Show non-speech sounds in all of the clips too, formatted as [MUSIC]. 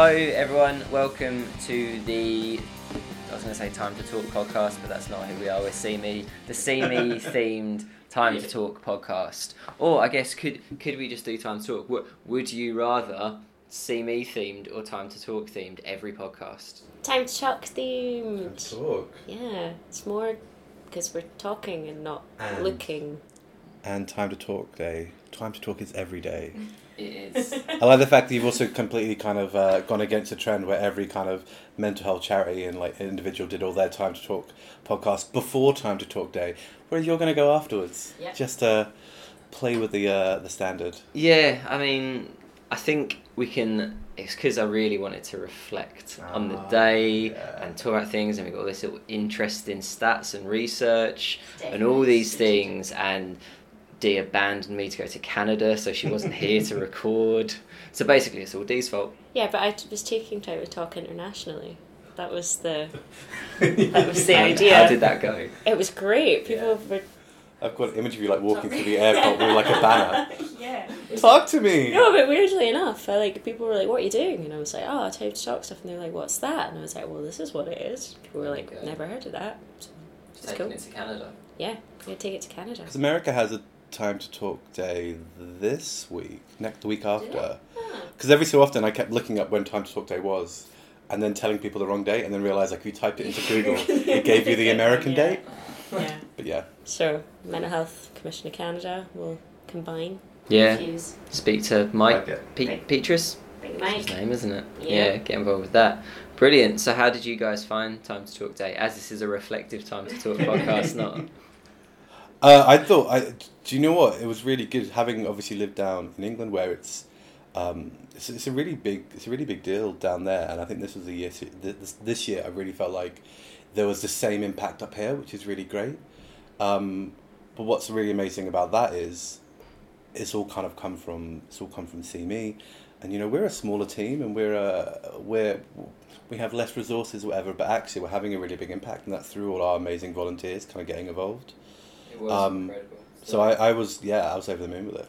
Hello, everyone. Welcome to the. I was going to say Time to Talk podcast, but that's not who we are. We're See Me, the See Me themed [LAUGHS] Time to Talk podcast. Or I guess could could we just do Time to Talk? Would, would you rather See Me themed or Time to Talk themed every podcast? Time to talk themed. Talk. Yeah, it's more because we're talking and not And- looking. And time to talk day. Time to talk is every day. [LAUGHS] It is. [LAUGHS] I like the fact that you've also completely kind of uh, gone against a trend where every kind of mental health charity and like individual did all their time to talk podcast before time to talk day, whereas you're going to go afterwards. Yep. Just to play with the uh, the standard. Yeah, I mean, I think we can. It's because I really wanted to reflect on the Ah, day yeah. and talk about things, and we got all this little interesting stats and research and all these things. And Dee abandoned me to go to Canada, so she wasn't here to [LAUGHS] record. So basically, it's all Dee's fault. Yeah, but I t- was taking time to talk internationally. That was the [LAUGHS] that was the And idea. How did that go? It was great. People were I've got an image of you like walking through the airport with like a banner. [LAUGHS] yeah. Talk to me. No, but weirdly enough, I like people were like, "What are you doing?" And I was like, "Oh, time to talk stuff." And they're like, "What's that?" And I was like, "Well, this is what it is." People were like, Okay. "Never heard of that." So, It's Taking cool. it to Canada. yeah, I'm gonna take it to Canada. Because America has a time to talk day this week, next the week after. Because every so often I kept looking up when time to talk day was, and then telling people the wrong date, and then realised like if you typed it into Google, [LAUGHS] it gave you the American Yeah. date. Yeah. But yeah, So, Mental Health Commissioner Canada will combine. Yeah. Views. Speak to Mike Like. Pe- Pietrus. Big his Mike. name, isn't it? Yeah. get involved with that. Brilliant. So, how did you guys find Time to Talk Day? As this is a reflective Time to Talk [LAUGHS] podcast, not. Uh, I thought I. Do you know what? It was really good having obviously lived down in England where it's. Um, it's, it's a really big it's a really big deal down there, and I think this was the year this, this year I really felt like there was the same impact up here, which is really great. Um, but what's really amazing about that is it's all kind of come from it's all come from See Me, and you know we're a smaller team and we're uh, we're we have less resources whatever, but actually we're having a really big impact, and that's through all our amazing volunteers kind of getting involved. It was Um, incredible. So I, I was yeah I was over the moon with it.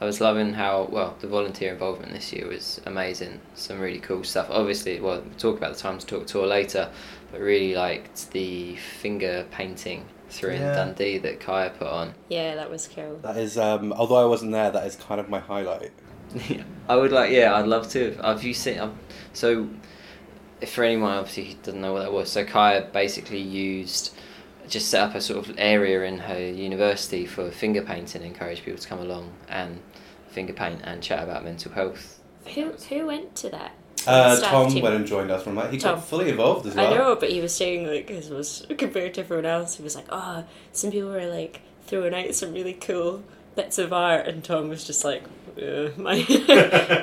I was loving how well the volunteer involvement this year was amazing. Some really cool stuff. Obviously, well, we'll talk about the Time to Talk tour later, but really liked the finger painting through in Dundee that Kaya put on. Yeah, that was cool. That is um, although I wasn't there, that is kind of my highlight. Yeah, [LAUGHS] I would like. Yeah, I'd love to. Have you seen? Um, so, if for anyone obviously who doesn't know what that was, so Kaya basically used just set up a sort of area in her university for finger painting, encourage people to come along and finger paint and chat about mental health. Who who went to that? Uh, Tom team. went and joined us from that. He Tom. got fully involved as well. I know, but he was saying like his was compared to everyone else. He was like, "Oh, some people were like throwing out some really cool bits of art," and Tom was just like, "Uh, "My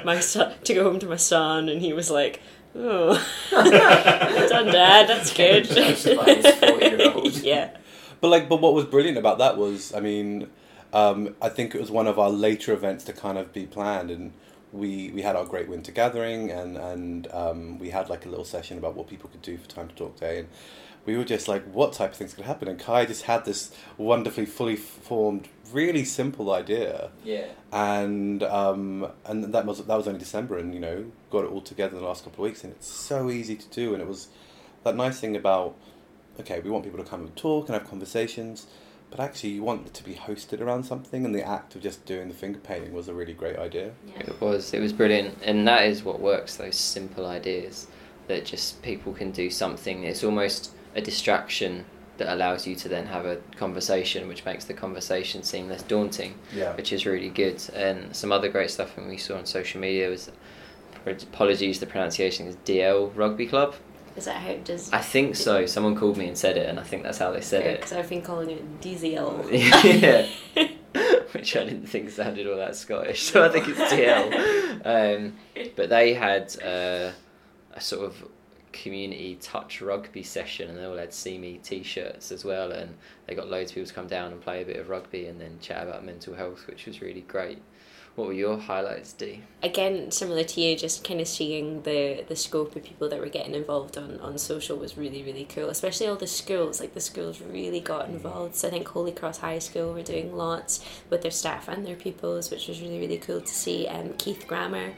[LAUGHS] my son to go home to my son," and he was like. Oh, [LAUGHS] done, Dad. That's good. Justifying his 40-year-old. [LAUGHS] yeah, But like, but what was brilliant about that was, I mean, um, I think it was one of our later events to kind of be planned, and we we had our great winter gathering, and and um, we had like a little session about what people could do for Time to Talk Day, and we were just like, what type of things could happen, and Kai just had this wonderfully fully formed, really simple idea, Yeah. and um, and that was that was only December, and you know got it all together in the last couple of weeks, and it's so easy to do, and it was that nice thing about okay, we want people to come and talk and have conversations, but actually you want it to be hosted around something, and the act of just doing the finger painting was a really great idea. It was. It was brilliant, and that is what works. Those simple ideas that just people can do something. It's almost a distraction that allows you to then have a conversation, which makes the conversation seem less daunting, Yeah. which is really good. And some other great stuff that we saw on social media was. Apologies, the pronunciation is Dalziel Rugby Club. is that how it does? I think so. Someone called me and said it, and I think that's how they said it. Because I've been calling it DZL. [LAUGHS] yeah. [LAUGHS] Which I didn't think sounded all that Scottish, so I think it's Dalziel. [LAUGHS] Um, but they had uh, a sort of community touch rugby session, and they all had See Me T-shirts as well, and they got loads of people to come down and play a bit of rugby, and then chat about mental health, which was really great. What were your highlights, D? again similar to you just kind of seeing the the scope of people that were getting involved on on social was really really cool especially all the schools like the schools really got involved. So i think holy cross high school were doing lots with their staff and their pupils which was really really cool to see. Um, keith grammar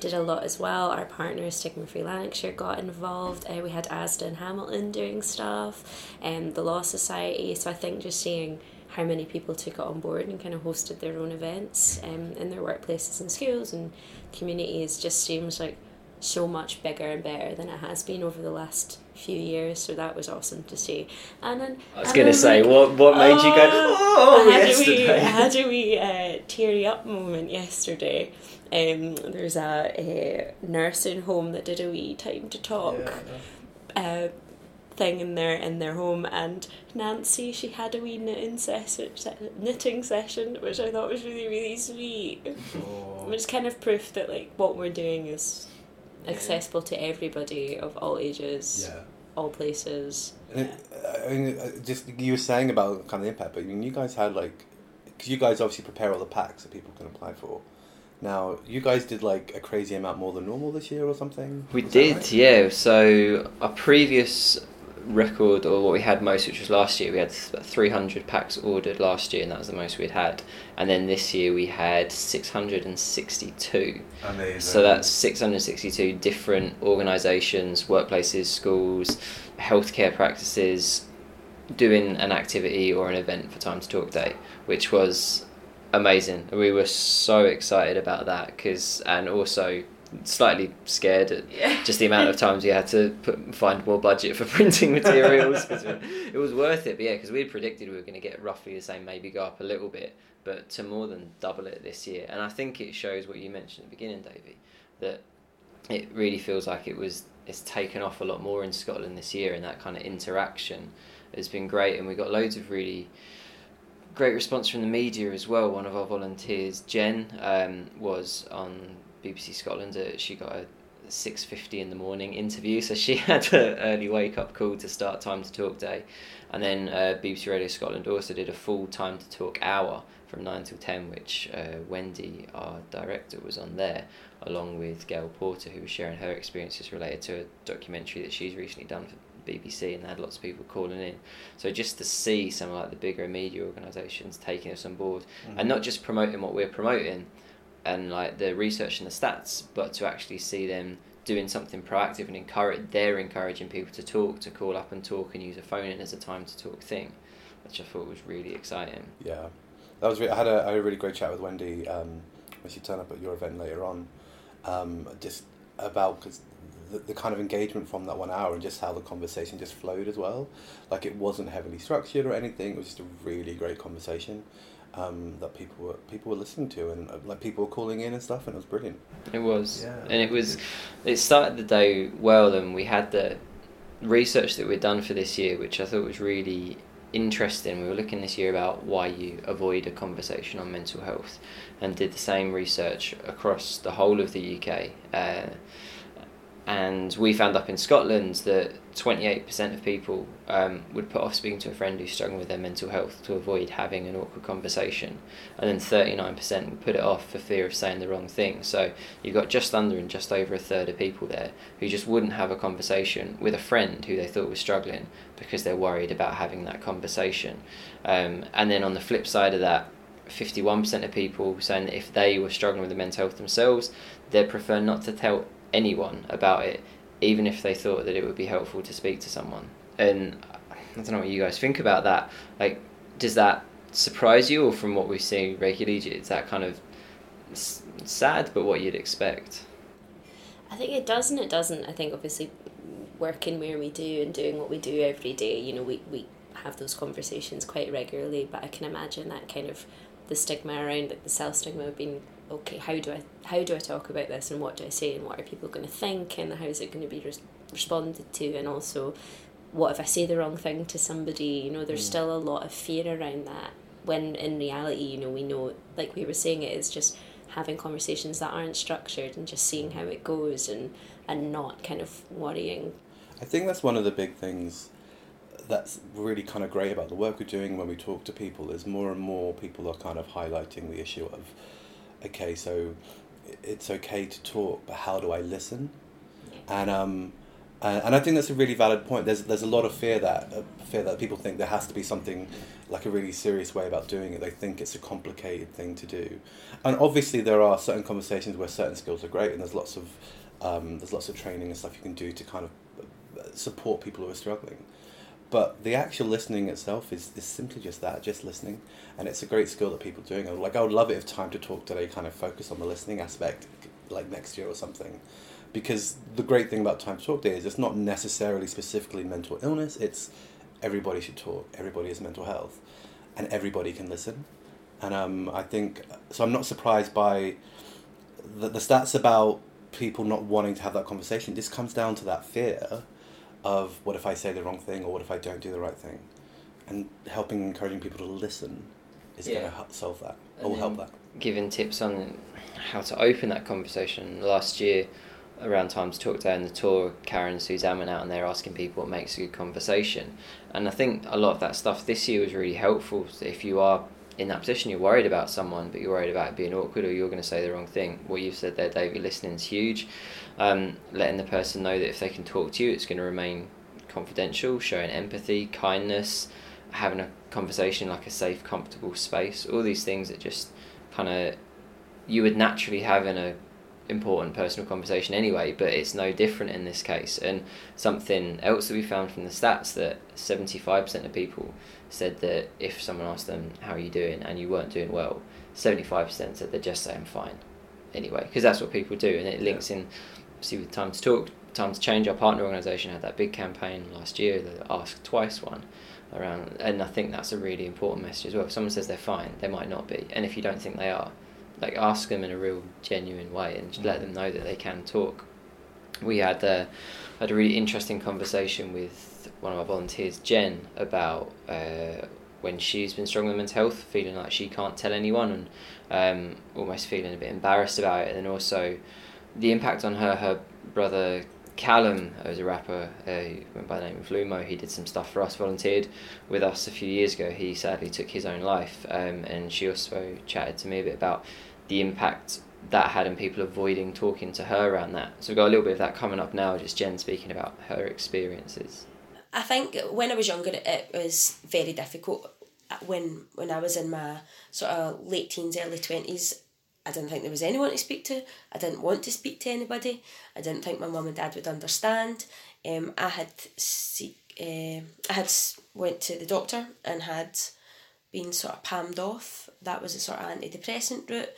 did a lot as well. Our partner stigma free lanarkshire got involved. Uh, we had asda and hamilton doing stuff and um, the law society. So i think just seeing how many people took it on board and kind of hosted their own events um, in their workplaces and schools and communities just seems like so much bigger and better than it has been over the last few years. So that was awesome to see. And then I was going to say, like, what what made you go, oh, I had a wee, had a wee uh, teary up moment yesterday. Um, there's a, a nursing home that did a wee time to talk uh, thing in their in their home, and Nancy she had a wee knitting session, knitting session, which I thought was really really sweet. Which is kind of proof that like what we're doing is accessible to everybody of all ages, Yeah. all places. And it, I mean, uh, just you were saying about kind of the impact, but I mean, you guys had like, because you guys obviously prepare all the packs that people can apply for. Now, you guys did like a crazy amount more than normal this year or something. We Is did, right? yeah. So our previous record, or what we had most, which was last year, we had about 300 packs ordered last year, and that was the most we'd had. And then this year we had 662. Amazing. So that's 662 different organisations, workplaces, schools, healthcare practices doing an activity or an event for Time to Talk Day, which was amazing. We were so excited about that because, and also slightly scared at Yeah. just the amount of times we had to put, find more budget for [LAUGHS] printing materials it was worth it. But yeah, because we had predicted we were going to get roughly the same, maybe go up a little bit, but to more than double it this year. And I think it shows what you mentioned at the beginning, Davey, that it really feels like it was it's taken off a lot more in Scotland this year, and that kind of interaction has been great. And we got loads of really great response from the media as well. One of our volunteers, Jenn, um, was on BBC Scotland. Uh, she got a six fifty in the morning interview, so she [LAUGHS] had an early wake up call to start Time to Talk Day, and then uh, BBC Radio Scotland also did a full Time to Talk hour from nine till ten, which uh, Wendy, our director, was on there, along with Gail Porter, who was sharing her experiences related to a documentary that she's recently done for BBC, and they had lots of people calling in. So just to see some of like the bigger media organisations taking us on board, and not just promoting what we're promoting, and like the research and the stats, but to actually see them doing something proactive and encourage they're encouraging people to talk, to call up and talk, and use a phone in as a time to talk thing, which I thought was really exciting. Yeah, that was. Re- I had a, I had a really great chat with Wendy um, when she turned up at your event later on, um, just about because the, the kind of engagement from that one hour and just how the conversation just flowed as well. Like it wasn't heavily structured or anything. It was just a really great conversation um, that people were people were listening to and uh, like people were calling in and stuff, and it was brilliant. It was, Yeah. and it was. It started the day well, and we had the research that we'd done for this year, which I thought was really interesting. We were looking this year about why you avoid a conversation on mental health, and did the same research across the whole of the UK. Uh, and we found up in Scotland that 28% of people um, would put off speaking to a friend who's struggling with their mental health to avoid having an awkward conversation, and then 39% would put it off for fear of saying the wrong thing. So you've got just under and just over a third of people there who just wouldn't have a conversation with a friend who they thought was struggling because they're worried about having that conversation. Um, and then on the flip side of that, 51% of people saying that if they were struggling with the mental health themselves, they'd prefer not to tell anyone about it, even if they thought that it would be helpful to speak to someone. And I don't know what you guys think about that. Like, does that surprise you, or from what we see regularly, is that kind of sad, but what you'd expect? I think it does and it doesn't. I think obviously working where we do and doing what we do every day, you know, we, we have those conversations quite regularly, but I can imagine that kind of the stigma around like the self stigma of being okay, how do I how do I talk about this and what do I say and what are people going to think and how is it going to be res- responded to? And also what if I say the wrong thing to somebody, you know, there's Mm. still a lot of fear around that when in reality, you know, we know like we were saying it is just having conversations that aren't structured and just seeing how it goes and and not kind of worrying. I think that's one of the big things that's really kind of great about the work we're doing when we talk to people is more and more people are kind of highlighting the issue of okay, so it's okay to talk, but how do I listen? And um, and, I think that's a really valid point. There's there's a lot of fear that uh, fear that people think there has to be something like a really serious way about doing it. They think it's a complicated thing to do, and obviously there are certain conversations where certain skills are great, and there's lots of um, there's lots of training and stuff you can do to kind of uh, support people who are struggling. But the actual listening itself is, is simply just that, just listening, and it's a great skill that people are doing. Like I would love it if time to talk today kind of focus on the listening aspect, like next year or something, because the great thing about time to talk day is it's not necessarily specifically mental illness. It's everybody should talk. Everybody has mental health, and everybody can listen. And um, I think so. I'm not surprised by the, the stats about people not wanting to have that conversation. This comes down to that fear of what if I say the wrong thing or what if I don't do the right thing, and helping encouraging people to listen is Yeah. going to solve that And or help that. Giving tips on how to open that conversation. Last year, around Time to Talk down the tour, Karen and Suzanne went out and they're asking people what makes a good conversation. And I think a lot of that stuff this year was really helpful. If you are in that position, you're worried about someone, but you're worried about it being awkward or you're going to say the wrong thing. What you've said there, David, listening is huge. Um, letting the person know that if they can talk to you, it's going to remain confidential, showing empathy, kindness, having a conversation like a safe, comfortable space. All these things that just kind of you would naturally have in a important personal conversation anyway, but it's no different in this case. And something else that we found from the stats that 75% of people said that if someone asked them, How are you doing? and you weren't doing well, 75% said they're just saying fine anyway, because that's what people do. And it links in, see, with Time to Talk, Time to Change, our partner organisation had that big campaign last year, the Ask Twice one. Around, and I think that's a really important message as well. If someone says they're fine, they might not be, and if you don't think they are, like ask them in a real genuine way and just let them know that they can talk. We had uh, had a really interesting conversation with one of our volunteers, Jenn, about uh, when she's been struggling with mental health, feeling like she can't tell anyone, and um, almost feeling a bit embarrassed about it, and also the impact on her. Her brother Callum, who's a rapper, uh, went by the name of Lumo, he did some stuff for us, volunteered with us a few years ago. He sadly took his own life, um, and she also chatted to me a bit about the impact that had in people avoiding talking to her around that. So we've got a little bit of that coming up now, just Jenn speaking about her experiences. I think when I was younger, it was very difficult. When when I was in my sort of late teens, early twenties, I didn't think there was anyone to speak to. I didn't want to speak to anybody. I didn't think my mum and dad would understand. Um, I had see, uh, I had went to the doctor and had been sort of palmed off. That was a sort of antidepressant route.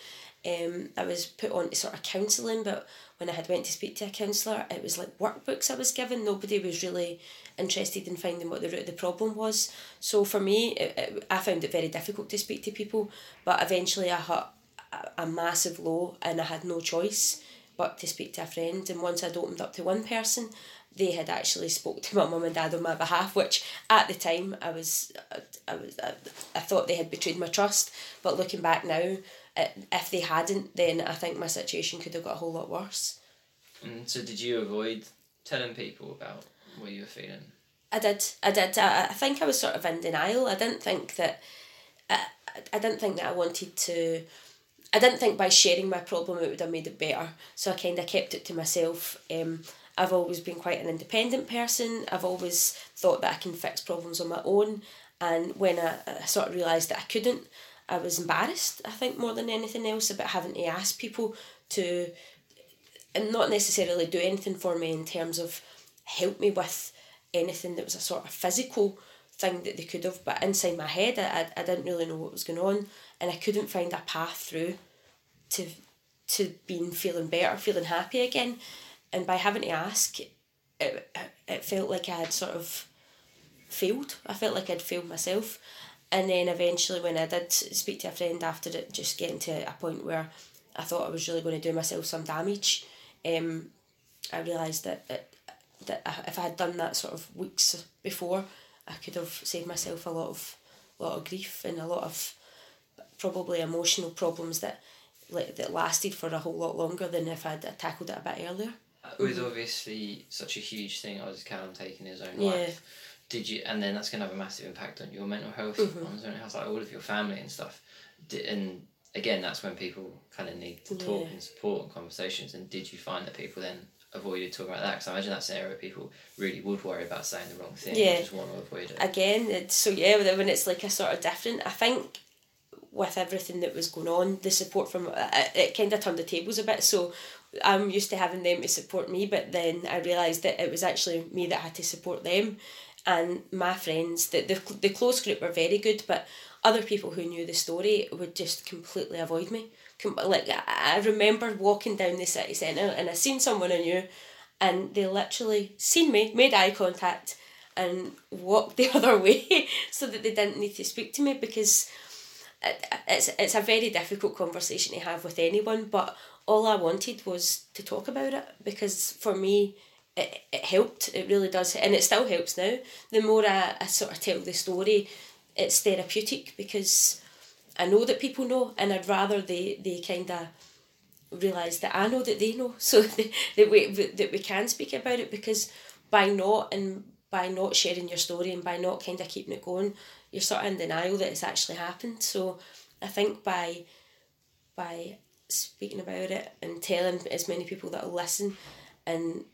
Um, I was put on to sort of counselling, but when I had went to speak to a counsellor, it was like workbooks I was given. Nobody was really interested in finding what the root of the problem was. So for me, it, it, I found it very difficult to speak to people. But eventually, I hit a, a massive low, and I had no choice but to speak to a friend. And once I'd opened up to one person, they had actually spoke to my [LAUGHS] mum and dad on my behalf, which at the time I was, I was, I, I thought they had betrayed my trust. But looking back now, if they hadn't, then I think my situation could have got a whole lot worse. And so, did you avoid telling people about what you were feeling? I did. I did. I, I think I was sort of in denial. I didn't think that. I, I didn't think that I wanted to. I didn't think by sharing my problem it would have made it better. So I kind of kept it to myself. Um, I've always been quite an independent person. I've always thought that I can fix problems on my own. And when I, I sort of realised that I couldn't, I was embarrassed, I think, more than anything else, about having to ask people to and not necessarily do anything for me in terms of help me with anything that was a sort of physical thing that they could have. But inside my head, I, I, I didn't really know what was going on, and I couldn't find a path through to to being feeling better, feeling happy again. And by having to ask, it, it felt like I had sort of failed. I felt like I'd failed myself. And then eventually, when I did speak to a friend after it, just getting to a point where I thought I was really going to do myself some damage, um, I realised that, that that if I had done that sort of weeks before, I could have saved myself a lot of lot of grief and a lot of probably emotional problems that like that lasted for a whole lot longer than if I'd tackled it a bit earlier. It was obviously such a huge thing. I was Callum taking his own Yeah. life. Did you? And then that's gonna have a massive impact on your mental health, Mhm. on mental health, like all of your family and stuff. Did, and again, that's when people kind of need to talk Yeah. and support and conversations. And did you find that people then avoided talking about that? Because I imagine that's an area where people really would worry about saying the wrong thing. Yeah. Just want to avoid it. again it's, so yeah when- when it's like a sort of different i think with everything that was going on the support from it, it kind of turned the tables a bit so i'm used to having them to support me but then i realised that it was actually me that had to support them and my friends the, the, the close group were very good but other people who knew the story would just completely avoid me like I remember walking down the city centre and I seen someone I knew and they literally seen me, made eye contact, and walked [LAUGHS] the other way so that they didn't need to speak to me because it, it's it's a very difficult conversation to have with anyone. But all I wanted was to talk about it because for me. It, it helped, it really does, and it still helps now. The more I, I sort of tell the story, it's therapeutic because I know that people know, and I'd rather they, they kind of realise that I know that they know, [LAUGHS] so that we that we can speak about it because by not and by not sharing your story and by not kind of keeping it going, you're sort of in denial that it's actually happened. So I think by by speaking about it and telling as many people that will listen and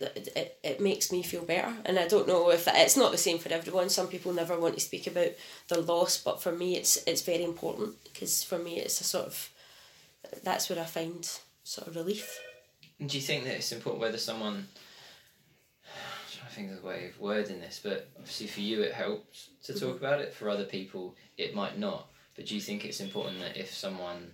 it, it, it makes me feel better and I don't know if it's not the same for everyone some people never want to speak about their loss but for me it's it's very important because for me it's a sort of that's where I find sort of relief Do you think that it's important whether someone? [SIGHS] I'm trying to think of a way of wording this, but obviously for you it helps to talk Mm-hmm. about it. For other people, it might not. But do you think it's important that if someone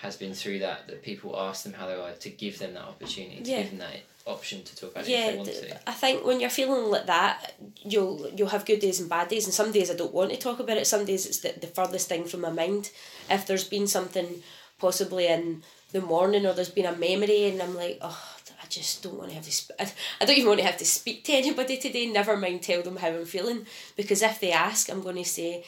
has been through that, that people ask them how they are to give them that opportunity, to Yeah. give them that option to talk about it yeah if they want to? I think when you're feeling like that you'll you'll have good days and bad days and some days I don't want to talk about it some days it's the, the furthest thing from my mind. If there's been something possibly in the morning or there's been a memory and I'm like oh I just don't want to have to sp- I, I don't even want to have to speak to anybody today never mind tell them how I'm feeling. Because if they ask I'm going to say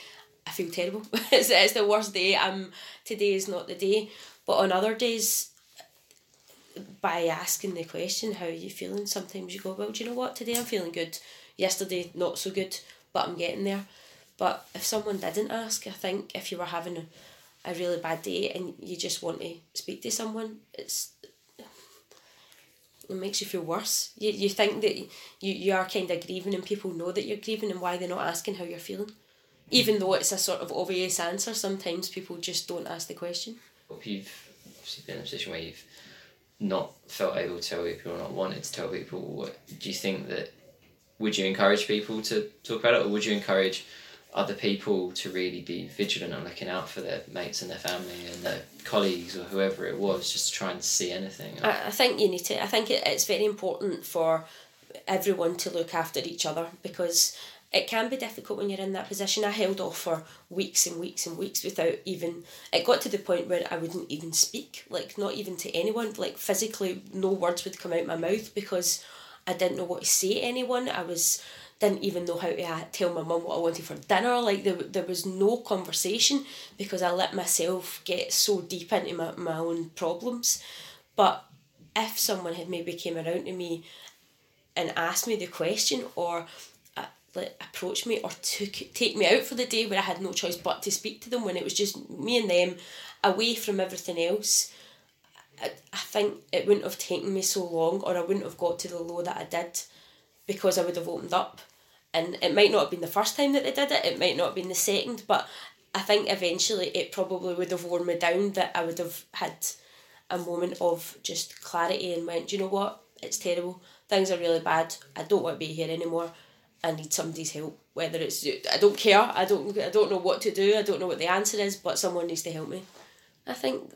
I feel terrible. [LAUGHS] It's, it's the worst day I'm today is not the day. But on other days by asking the question, how are you feeling? Sometimes you go, well, do you know what? Today I'm feeling good. Yesterday, not so good, but I'm getting there. But if someone didn't ask, I think if you were having a, a really bad day and you just want to speak to someone, it's it makes you feel worse. You, you think that you, you are kind of grieving and people know that you're grieving and why they're not asking how you're feeling. Even though it's a sort of obvious answer, sometimes people just don't ask the question. If you've obviously been in a position where you've not felt able to tell people or not wanted to tell people, what, do you think that would you encourage people to talk about it, or would you encourage other people to really be vigilant and looking out for their mates and their family and their colleagues or whoever it was, just trying to try and see anything? I, I think you need to. I think it, it's very important for everyone to look after each other because it can be difficult when you're in that position. I held off for weeks and weeks and weeks without even. It got to the point where I wouldn't even speak, like not even to anyone. Like physically, no words would come out my mouth because I didn't know what to say to anyone. I was didn't even know how to uh, tell my mum what I wanted for dinner. Like there, there was no conversation because I let myself get so deep into my, my own problems. But if someone had maybe came around to me and asked me the question or like approached me or took take me out for the day where I had no choice but to speak to them when it was just me and them away from everything else I, I think it wouldn't have taken me so long or I wouldn't have got to the low that I did because I would have opened up and it might not have been the first time that they did it it might not have been the second but I think eventually it probably would have worn me down that I would have had a moment of just clarity and went, you know what? It's terrible. Things are really bad. I don't want to be here anymore. I need somebody's help. Whether it's I don't care. I don't I don't know what to do. I don't know what the answer is, but someone needs to help me. I think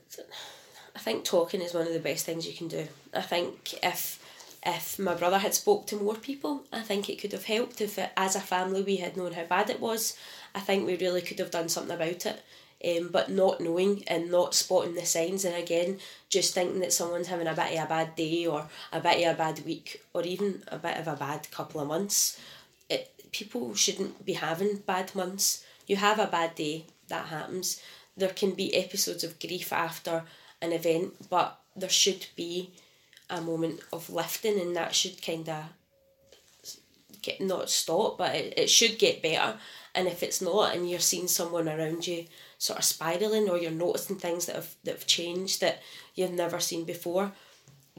I think talking is one of the best things you can do. I think if if my brother had spoke to more people, I think it could have helped. If it, as a family we had known how bad it was, I think we really could have done something about it. Um, but not knowing and not spotting the signs, and again, just thinking that someone's having a bit of a bad day or a bit of a bad week or even a bit of a bad couple of months, people shouldn't be having bad months. You have a bad day, that happens. There can be episodes of grief after an event, but there should be a moment of lifting, and that should kind of get not stop, but it, it should get better. And if it's not, and you're seeing someone around you sort of spiraling or you're noticing things that have that have changed that you've never seen before,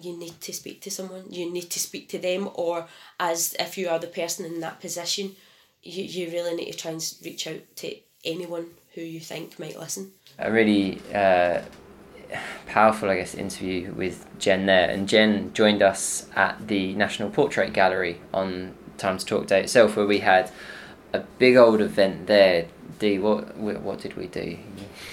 you need to speak to someone. You need to speak to them, or as if you are the person in that position, you, you really need to try and reach out to anyone who you think might listen. a really uh, powerful, I guess, interview with Jenn there. And Jenn joined us at the National Portrait Gallery on Time to Talk Day itself, where we had a big old event there. D, what what what did we do?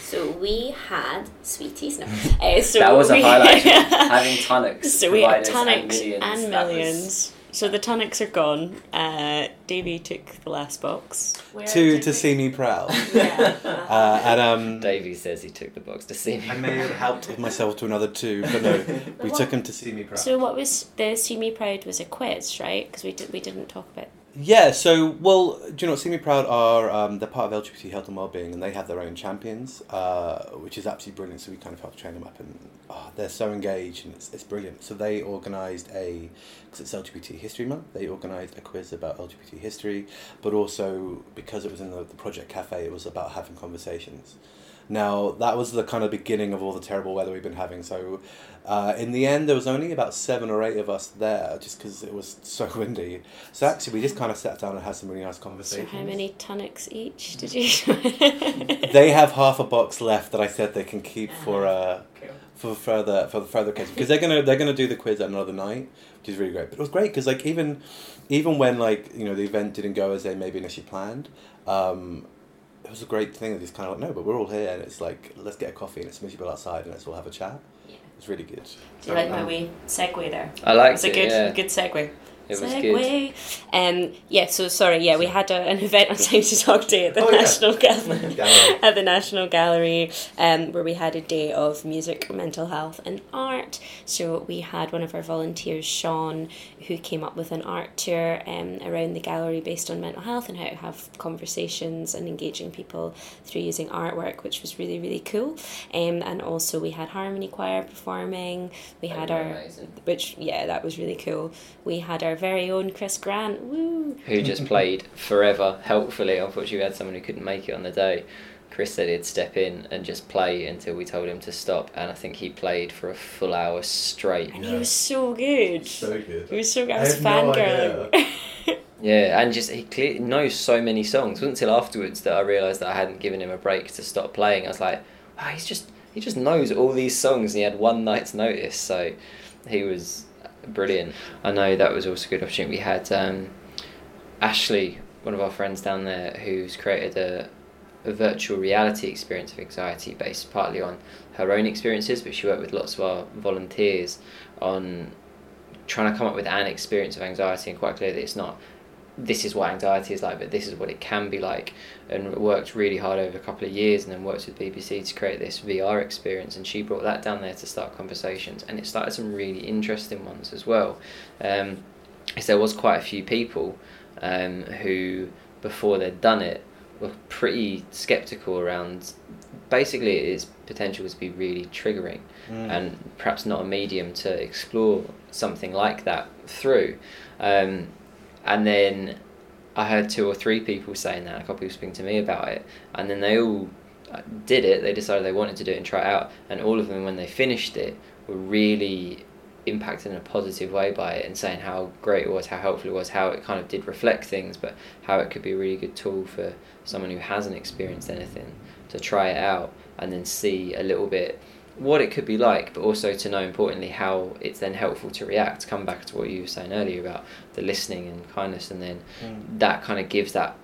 So we had sweeties. [LAUGHS] No. Uh, so that was a highlight. [LAUGHS] having Tunnock's. So we had Tunnock's and That was- millions. So the Tunnock's are gone. Uh, Davey took the last box. Where to to we- see me proud. [LAUGHS] Yeah. Uh, and um, Davey says he took the box to see me. I may have helped myself to another two, but no, we took him to see me proud. So what was the See Me Proud was a quiz, right? Because we did we didn't talk about. Yeah, so, well, do you know what? See Me Proud are, um, they're part of LGBT Health and Wellbeing, and they have their own champions, uh, which is absolutely brilliant. So we kind of help train them up, and oh, they're so engaged, and it's, it's brilliant. So they organised a, because it's LGBT History Month, they organised a quiz about LGBT history, but also, because it was in the, the Project Cafe, it was about having conversations. Now, that was the kind of beginning of all the terrible weather we've been having. So, uh, in the end, there was only about seven or eight of us there just because it was so [LAUGHS] windy. So, actually, we just kind of sat down and had some really nice So how many Tunnock's each did you? [LAUGHS] They have half a box left that I said they can keep for uh, for further for the further occasion because they're gonna they're gonna do the quiz at another night, which is really great. But it was great because like even even when like you know the event didn't go as they maybe initially planned, um, it was a great thing. It's kind of like no, but we're all here and it's like let's get a coffee and it's miserable outside and let's all have a chat. Yeah. It's really good. Do you like my um, wee segue there? I liked It's a good yeah. good segue. It was good. Um, yeah. So sorry. Yeah, we had a, an event on Time to Talk Day at the Oh, yeah. National Gallery. [LAUGHS] Gallery. at the National Gallery, um, where we had a day of music, mental health, and art. So we had one of our volunteers, Sean, who came up with an art tour um, around the gallery based on mental health and how to have conversations and engaging people through using artwork, which was really really cool. Um, and also we had harmony choir performing. We had our amazing. which yeah, that was really cool. We had our very own Chris Grant. Woo! who just played forever, helpfully. Unfortunately, we had someone who couldn't make it on the day. Chris said he'd step in and just play until we told him to stop, and I think he played for a full hour straight. And he was so good. So good. He was so good. I I was had no fangirling. [LAUGHS] Yeah, and just he clearly knows so many songs. It wasn't until afterwards that I realised that I hadn't given him a break to stop playing. I was like, wow, he's just he just knows all these songs, and he had one night's notice, so he was brilliant. I know that was also a good opportunity. We had um, Ashley, one of our friends down there, who's created a, a virtual reality experience of anxiety based partly on her own experiences, but she worked with lots of our volunteers on trying to come up with an experience of anxiety and quite clear that it's not this is what anxiety is like, but this is what it can be like. And worked really hard over a couple of years, and then worked with BBC to create this VR experience. And she brought that down there to start conversations, and it started some really interesting ones as well. Um, because there was quite a few people um, who, before they'd done it, were pretty skeptical around. Basically, its potential to be really triggering Mm. and perhaps not a medium to explore something like that through. Um, and then I heard two or three people saying that, a couple of people speaking to me about it, and then they all uh, did it. They decided they wanted to do it and try it out, and all of them, when they finished it, were really impacted in a positive way by it and saying how great it was, how helpful it was, how it kind of did reflect things, but how it could be a really good tool for someone who hasn't experienced anything to try it out and then see a little bit what it could be like, but also to know importantly how it's then helpful to react. Come back to what you were saying earlier about the listening and kindness, and then Mm. that kind of gives that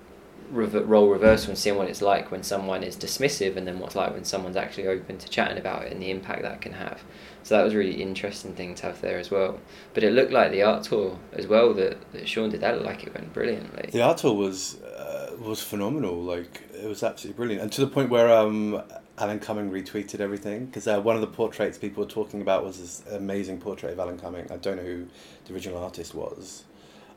rever- role reversal and seeing what it's like when someone is dismissive, and then what's like when someone's actually open to chatting about it and the impact that can have. So that was a really interesting thing to have there as well. But it looked like the art tour as well that, that Sean did. That looked like it went brilliantly. The art tour was uh, was phenomenal. Like it was absolutely brilliant, and to the point where um, Alan Cumming retweeted everything because uh, one of the portraits people were talking about was this amazing portrait of Alan Cumming. I don't know who the original artist was,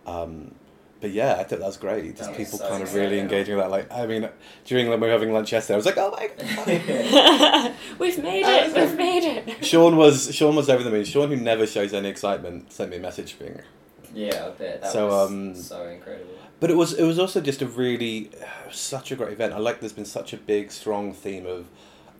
um, but yeah, I thought that was great. Just That people so kind of exciting. really engaging with that. Like I mean, during when we were having lunch yesterday, I was like, oh my [LAUGHS] god. We've made it. We've made it. Sean was Sean was over the moon. Sean, who never shows any excitement, sent me a message being, Yeah, I bet that So, was um, so incredible. But it was it was also just a really such a great event. I like there's been such a big strong theme of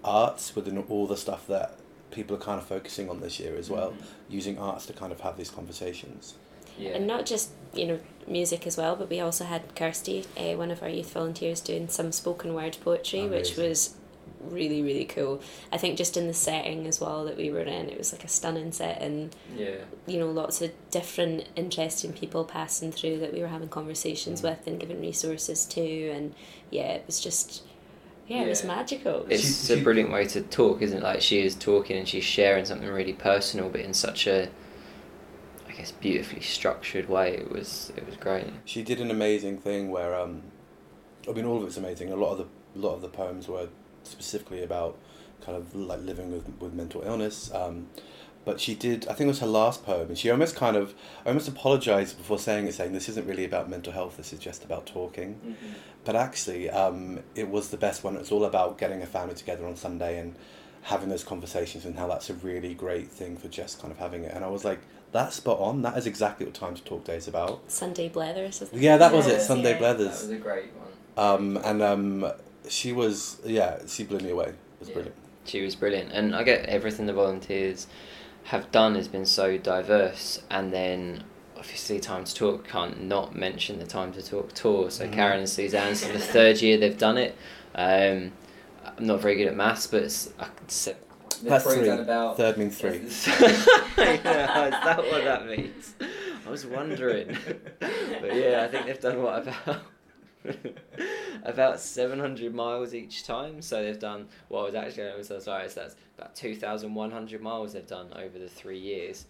arts within all the stuff that people are kind of focusing on this year as well, using arts to kind of have these conversations. Yeah. And not just, you know, music as well, but we also had Kirsty, uh, one of our youth volunteers, doing some spoken word poetry, which was really, really cool. I think just in the setting as well that we were in, it was like a stunning setting yeah. you know, lots of different interesting people passing through that we were having conversations Mm. with and giving resources to. And yeah, it was just, yeah, it was magical. It's She- a brilliant way to talk, isn't it? Like she is talking and she's sharing something really personal, but in such a, I guess, beautifully structured way. It was it was great. She did an amazing thing where um, I mean all of it's amazing. A lot of the a lot of the poems were specifically about kind of like living with with mental illness. Um, but she did. I think it was her last poem, and she almost kind of almost apologized before saying it, saying this isn't really about mental health. This is just about talking. But actually, um, it was the best one. It's all about getting a family together on Sunday and having those conversations, and how that's a really great thing for just kind of having it. And I was like, that's spot on. That is exactly what Time to Talk Day is about. Sunday Blethers. I think. Yeah, that was it. Sunday yeah. That was a great one. Um, and um, she was, yeah, she blew me away. It was Yeah. brilliant. She was brilliant, and I get everything the volunteers have done has been so diverse, and then. Obviously, Time to Talk can't not mention the Time to Talk tour. So, Mhm. Karen and Suzanne's for the third year they've done it. Um, I'm not very good at maths, but it's, I could say, That's three. about Third means three. [LAUGHS] [LAUGHS] yeah, is that what that means? I was wondering. [LAUGHS] but yeah, I think they've done what about [LAUGHS] about seven hundred miles each time. So they've done well. It was actually I was so sorry. So that's about two thousand one hundred miles they've done over the three years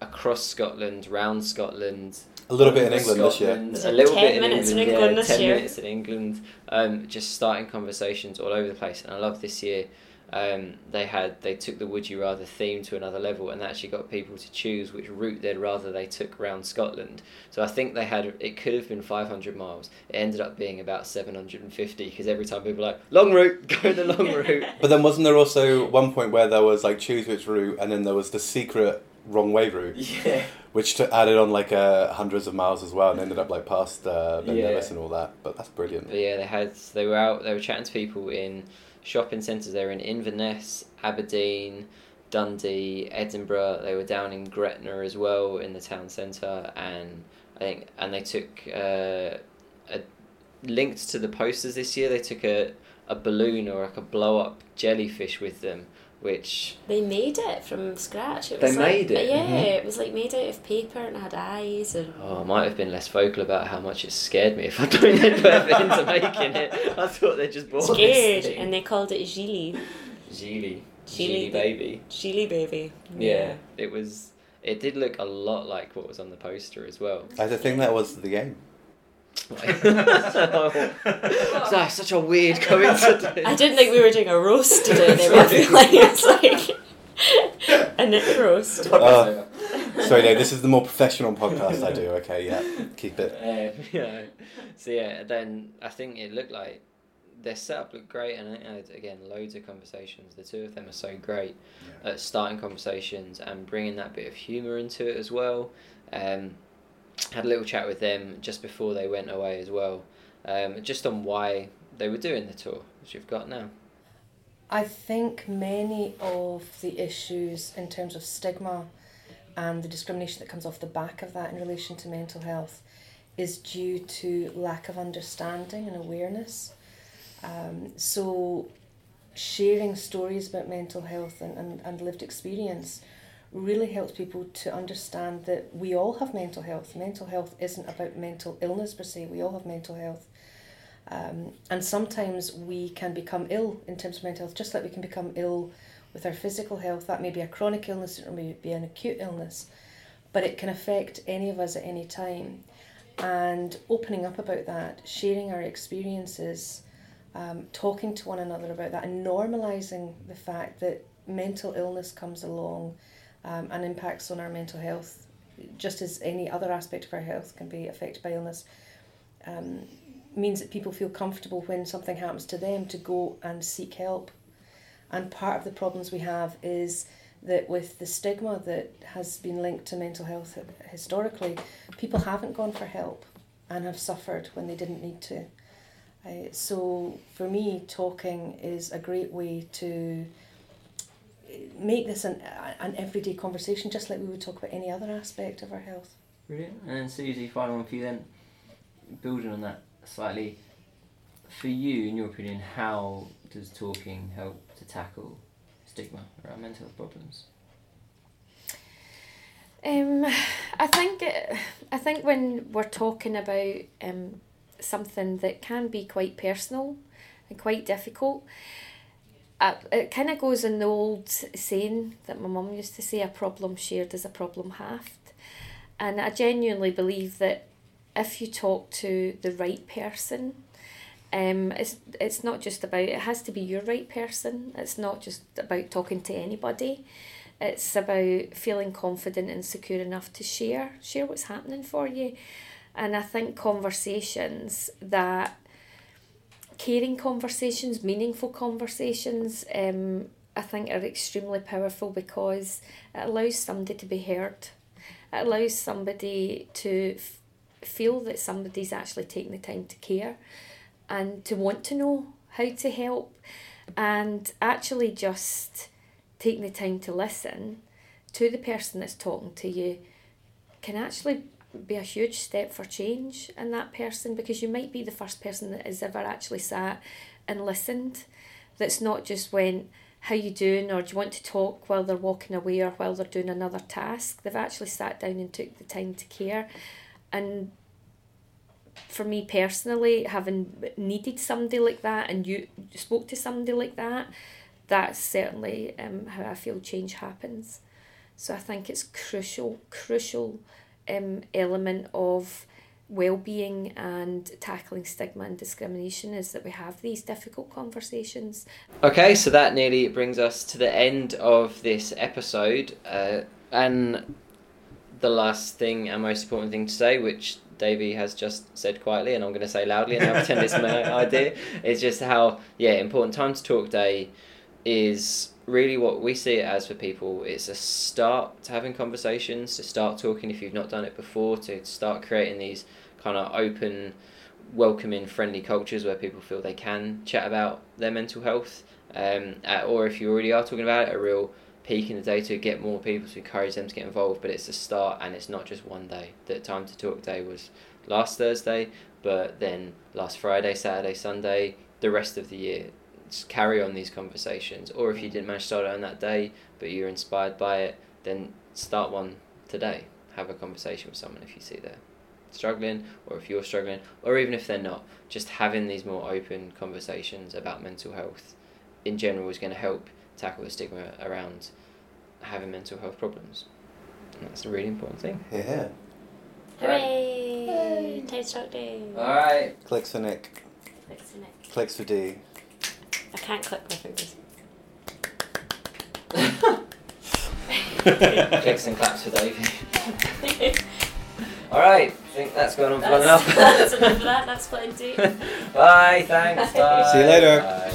across Scotland, round Scotland. A little bit in over England this year. A little 10 bit in minutes in England, England yeah, this ten year? minutes in England. Um, just starting conversations all over the place, and I love this year. Um, they had they took the would you rather theme to another level and actually got people to choose which route they'd rather they took around Scotland. So I think they had it could have been 500 miles. It ended up being about 750 because every time people were like long route, [LAUGHS] go the long [LAUGHS] route. But then wasn't there also one point where there was like choose which route, and then there was the secret wrong way route, yeah, which t- added on like uh, hundreds of miles as well, and ended up like past uh, Ben Yeah. Nevis and all that. But that's brilliant. But yeah, they had they were out. They were chatting to people in shopping centres. They were in Inverness, Aberdeen, Dundee, Edinburgh. They were down in Gretna as well in the town centre, and I think and they took uh, a linked to the posters this year. They took a a balloon or like a blow up jellyfish with them, which They made it from scratch. It They was like, made it? Yeah, Mhm. it was like made out of paper and had eyes and. oh, I might have been less vocal about how much it scared me if I'd known they'd put effort into making it. I thought they just bought it. Scared, and they called it Gili. Geely, Geely Geely baby. Gili baby. Yeah, it was. It did look a lot like what was on the poster as well. I think that was the game. [LAUGHS] so, such a weird coincidence. I didn't think we were doing a roast today. They were [LAUGHS] Sorry. like it's like a knit roast. Uh, Sorry, no, this is the more professional podcast I do. Okay, yeah, keep it. Um, [LAUGHS] yeah. So yeah, then I think it looked like their setup looked great, and I had, again loads of conversations. The two of them are so great at starting conversations and bringing that bit of humour into it as well. Um, had a little chat with them just before they went away as well, um, just on why they were doing the tour, which you've got now. I think many of the issues in terms of stigma and the discrimination that comes off the back of that in relation to mental health is due to lack of understanding and awareness. Um, so, sharing stories about mental health and, and, and lived experience really helps people to understand that we all have mental health. Mental health isn't about mental illness per se, we all have mental health. Um, and sometimes we can become ill in terms of mental health, just like we can become ill with our physical health. That may be a chronic illness or may be an acute illness, but it can affect any of us at any time. And opening up about that, sharing our experiences, um, talking to one another about that, and normalising the fact that mental illness comes along um, and impacts on our mental health, just as any other aspect of our health can be affected by illness. Um, means that people feel comfortable when something happens to them to go and seek help. And part of the problems we have is that with the stigma that has been linked to mental health historically, people haven't gone for help and have suffered when they didn't need to. Uh, so for me, talking is a great way to make this an, an everyday conversation, just like we would talk about any other aspect of our health. Brilliant. And then Suzie, final one for you then. Building on that slightly, for you, in your opinion, how does talking help to tackle stigma around mental health problems? Um, I think it, I think when we're talking about um, something that can be quite personal and quite difficult, it kind of goes in the old saying that my mum used to say: "A problem shared is a problem halved," and I genuinely believe that if you talk to the right person. Um, it's it's not just about it has to be your right person. It's not just about talking to anybody. It's about feeling confident and secure enough to share share what's happening for you. And I think conversations that caring conversations, meaningful conversations, um, I think are extremely powerful because it allows somebody to be heard. It allows somebody to f- feel that somebody's actually taking the time to care and to want to know how to help and actually just taking the time to listen to the person that's talking to you can actually be a huge step for change in that person because you might be the first person that has ever actually sat and listened. That's not just went how you doing? or do you want to talk while they're walking away or while they're doing another task? They've actually sat down and took the time to care. And for me personally having needed somebody like that and you spoke to somebody like that that's certainly um, how I feel change happens. So I think it's crucial, crucial um, element of well-being and tackling stigma and discrimination is that we have these difficult conversations. Okay, so that nearly brings us to the end of this episode, uh, and the last thing and most important thing to say, which Davey has just said quietly, and I'm going to say loudly, and I'll pretend it's my [LAUGHS] idea, is just how yeah important time to talk day is really what we see it as for people it's a start to having conversations to start talking if you've not done it before to start creating these kind of open welcoming friendly cultures where people feel they can chat about their mental health um, or if you already are talking about it a real peak in the day to get more people to encourage them to get involved. But it's a start and it's not just one day. That time to talk day was last thursday but then last friday saturday sunday the rest of the year carry on these conversations. Or if you didn't manage to start it on that day, but you're inspired by it, then start one today. Have a conversation with someone if you see they're struggling, or if you're struggling, or even if they're not. Just having these more open conversations about mental health in general is going to help tackle the stigma around having mental health problems. And that's a really important thing. Yeah. Hooray! Time Talk Day. Alright. Clicks for Nick. Clicks to Nick. Clicks for Dee. I can't click my fingers. Clicks and claps for Davey. [LAUGHS] Alright, I think that's gone on for long That's, enough. [LAUGHS] that's [LAUGHS] enough of that. That's plenty. Bye, thanks. Bye. See you later. Bye.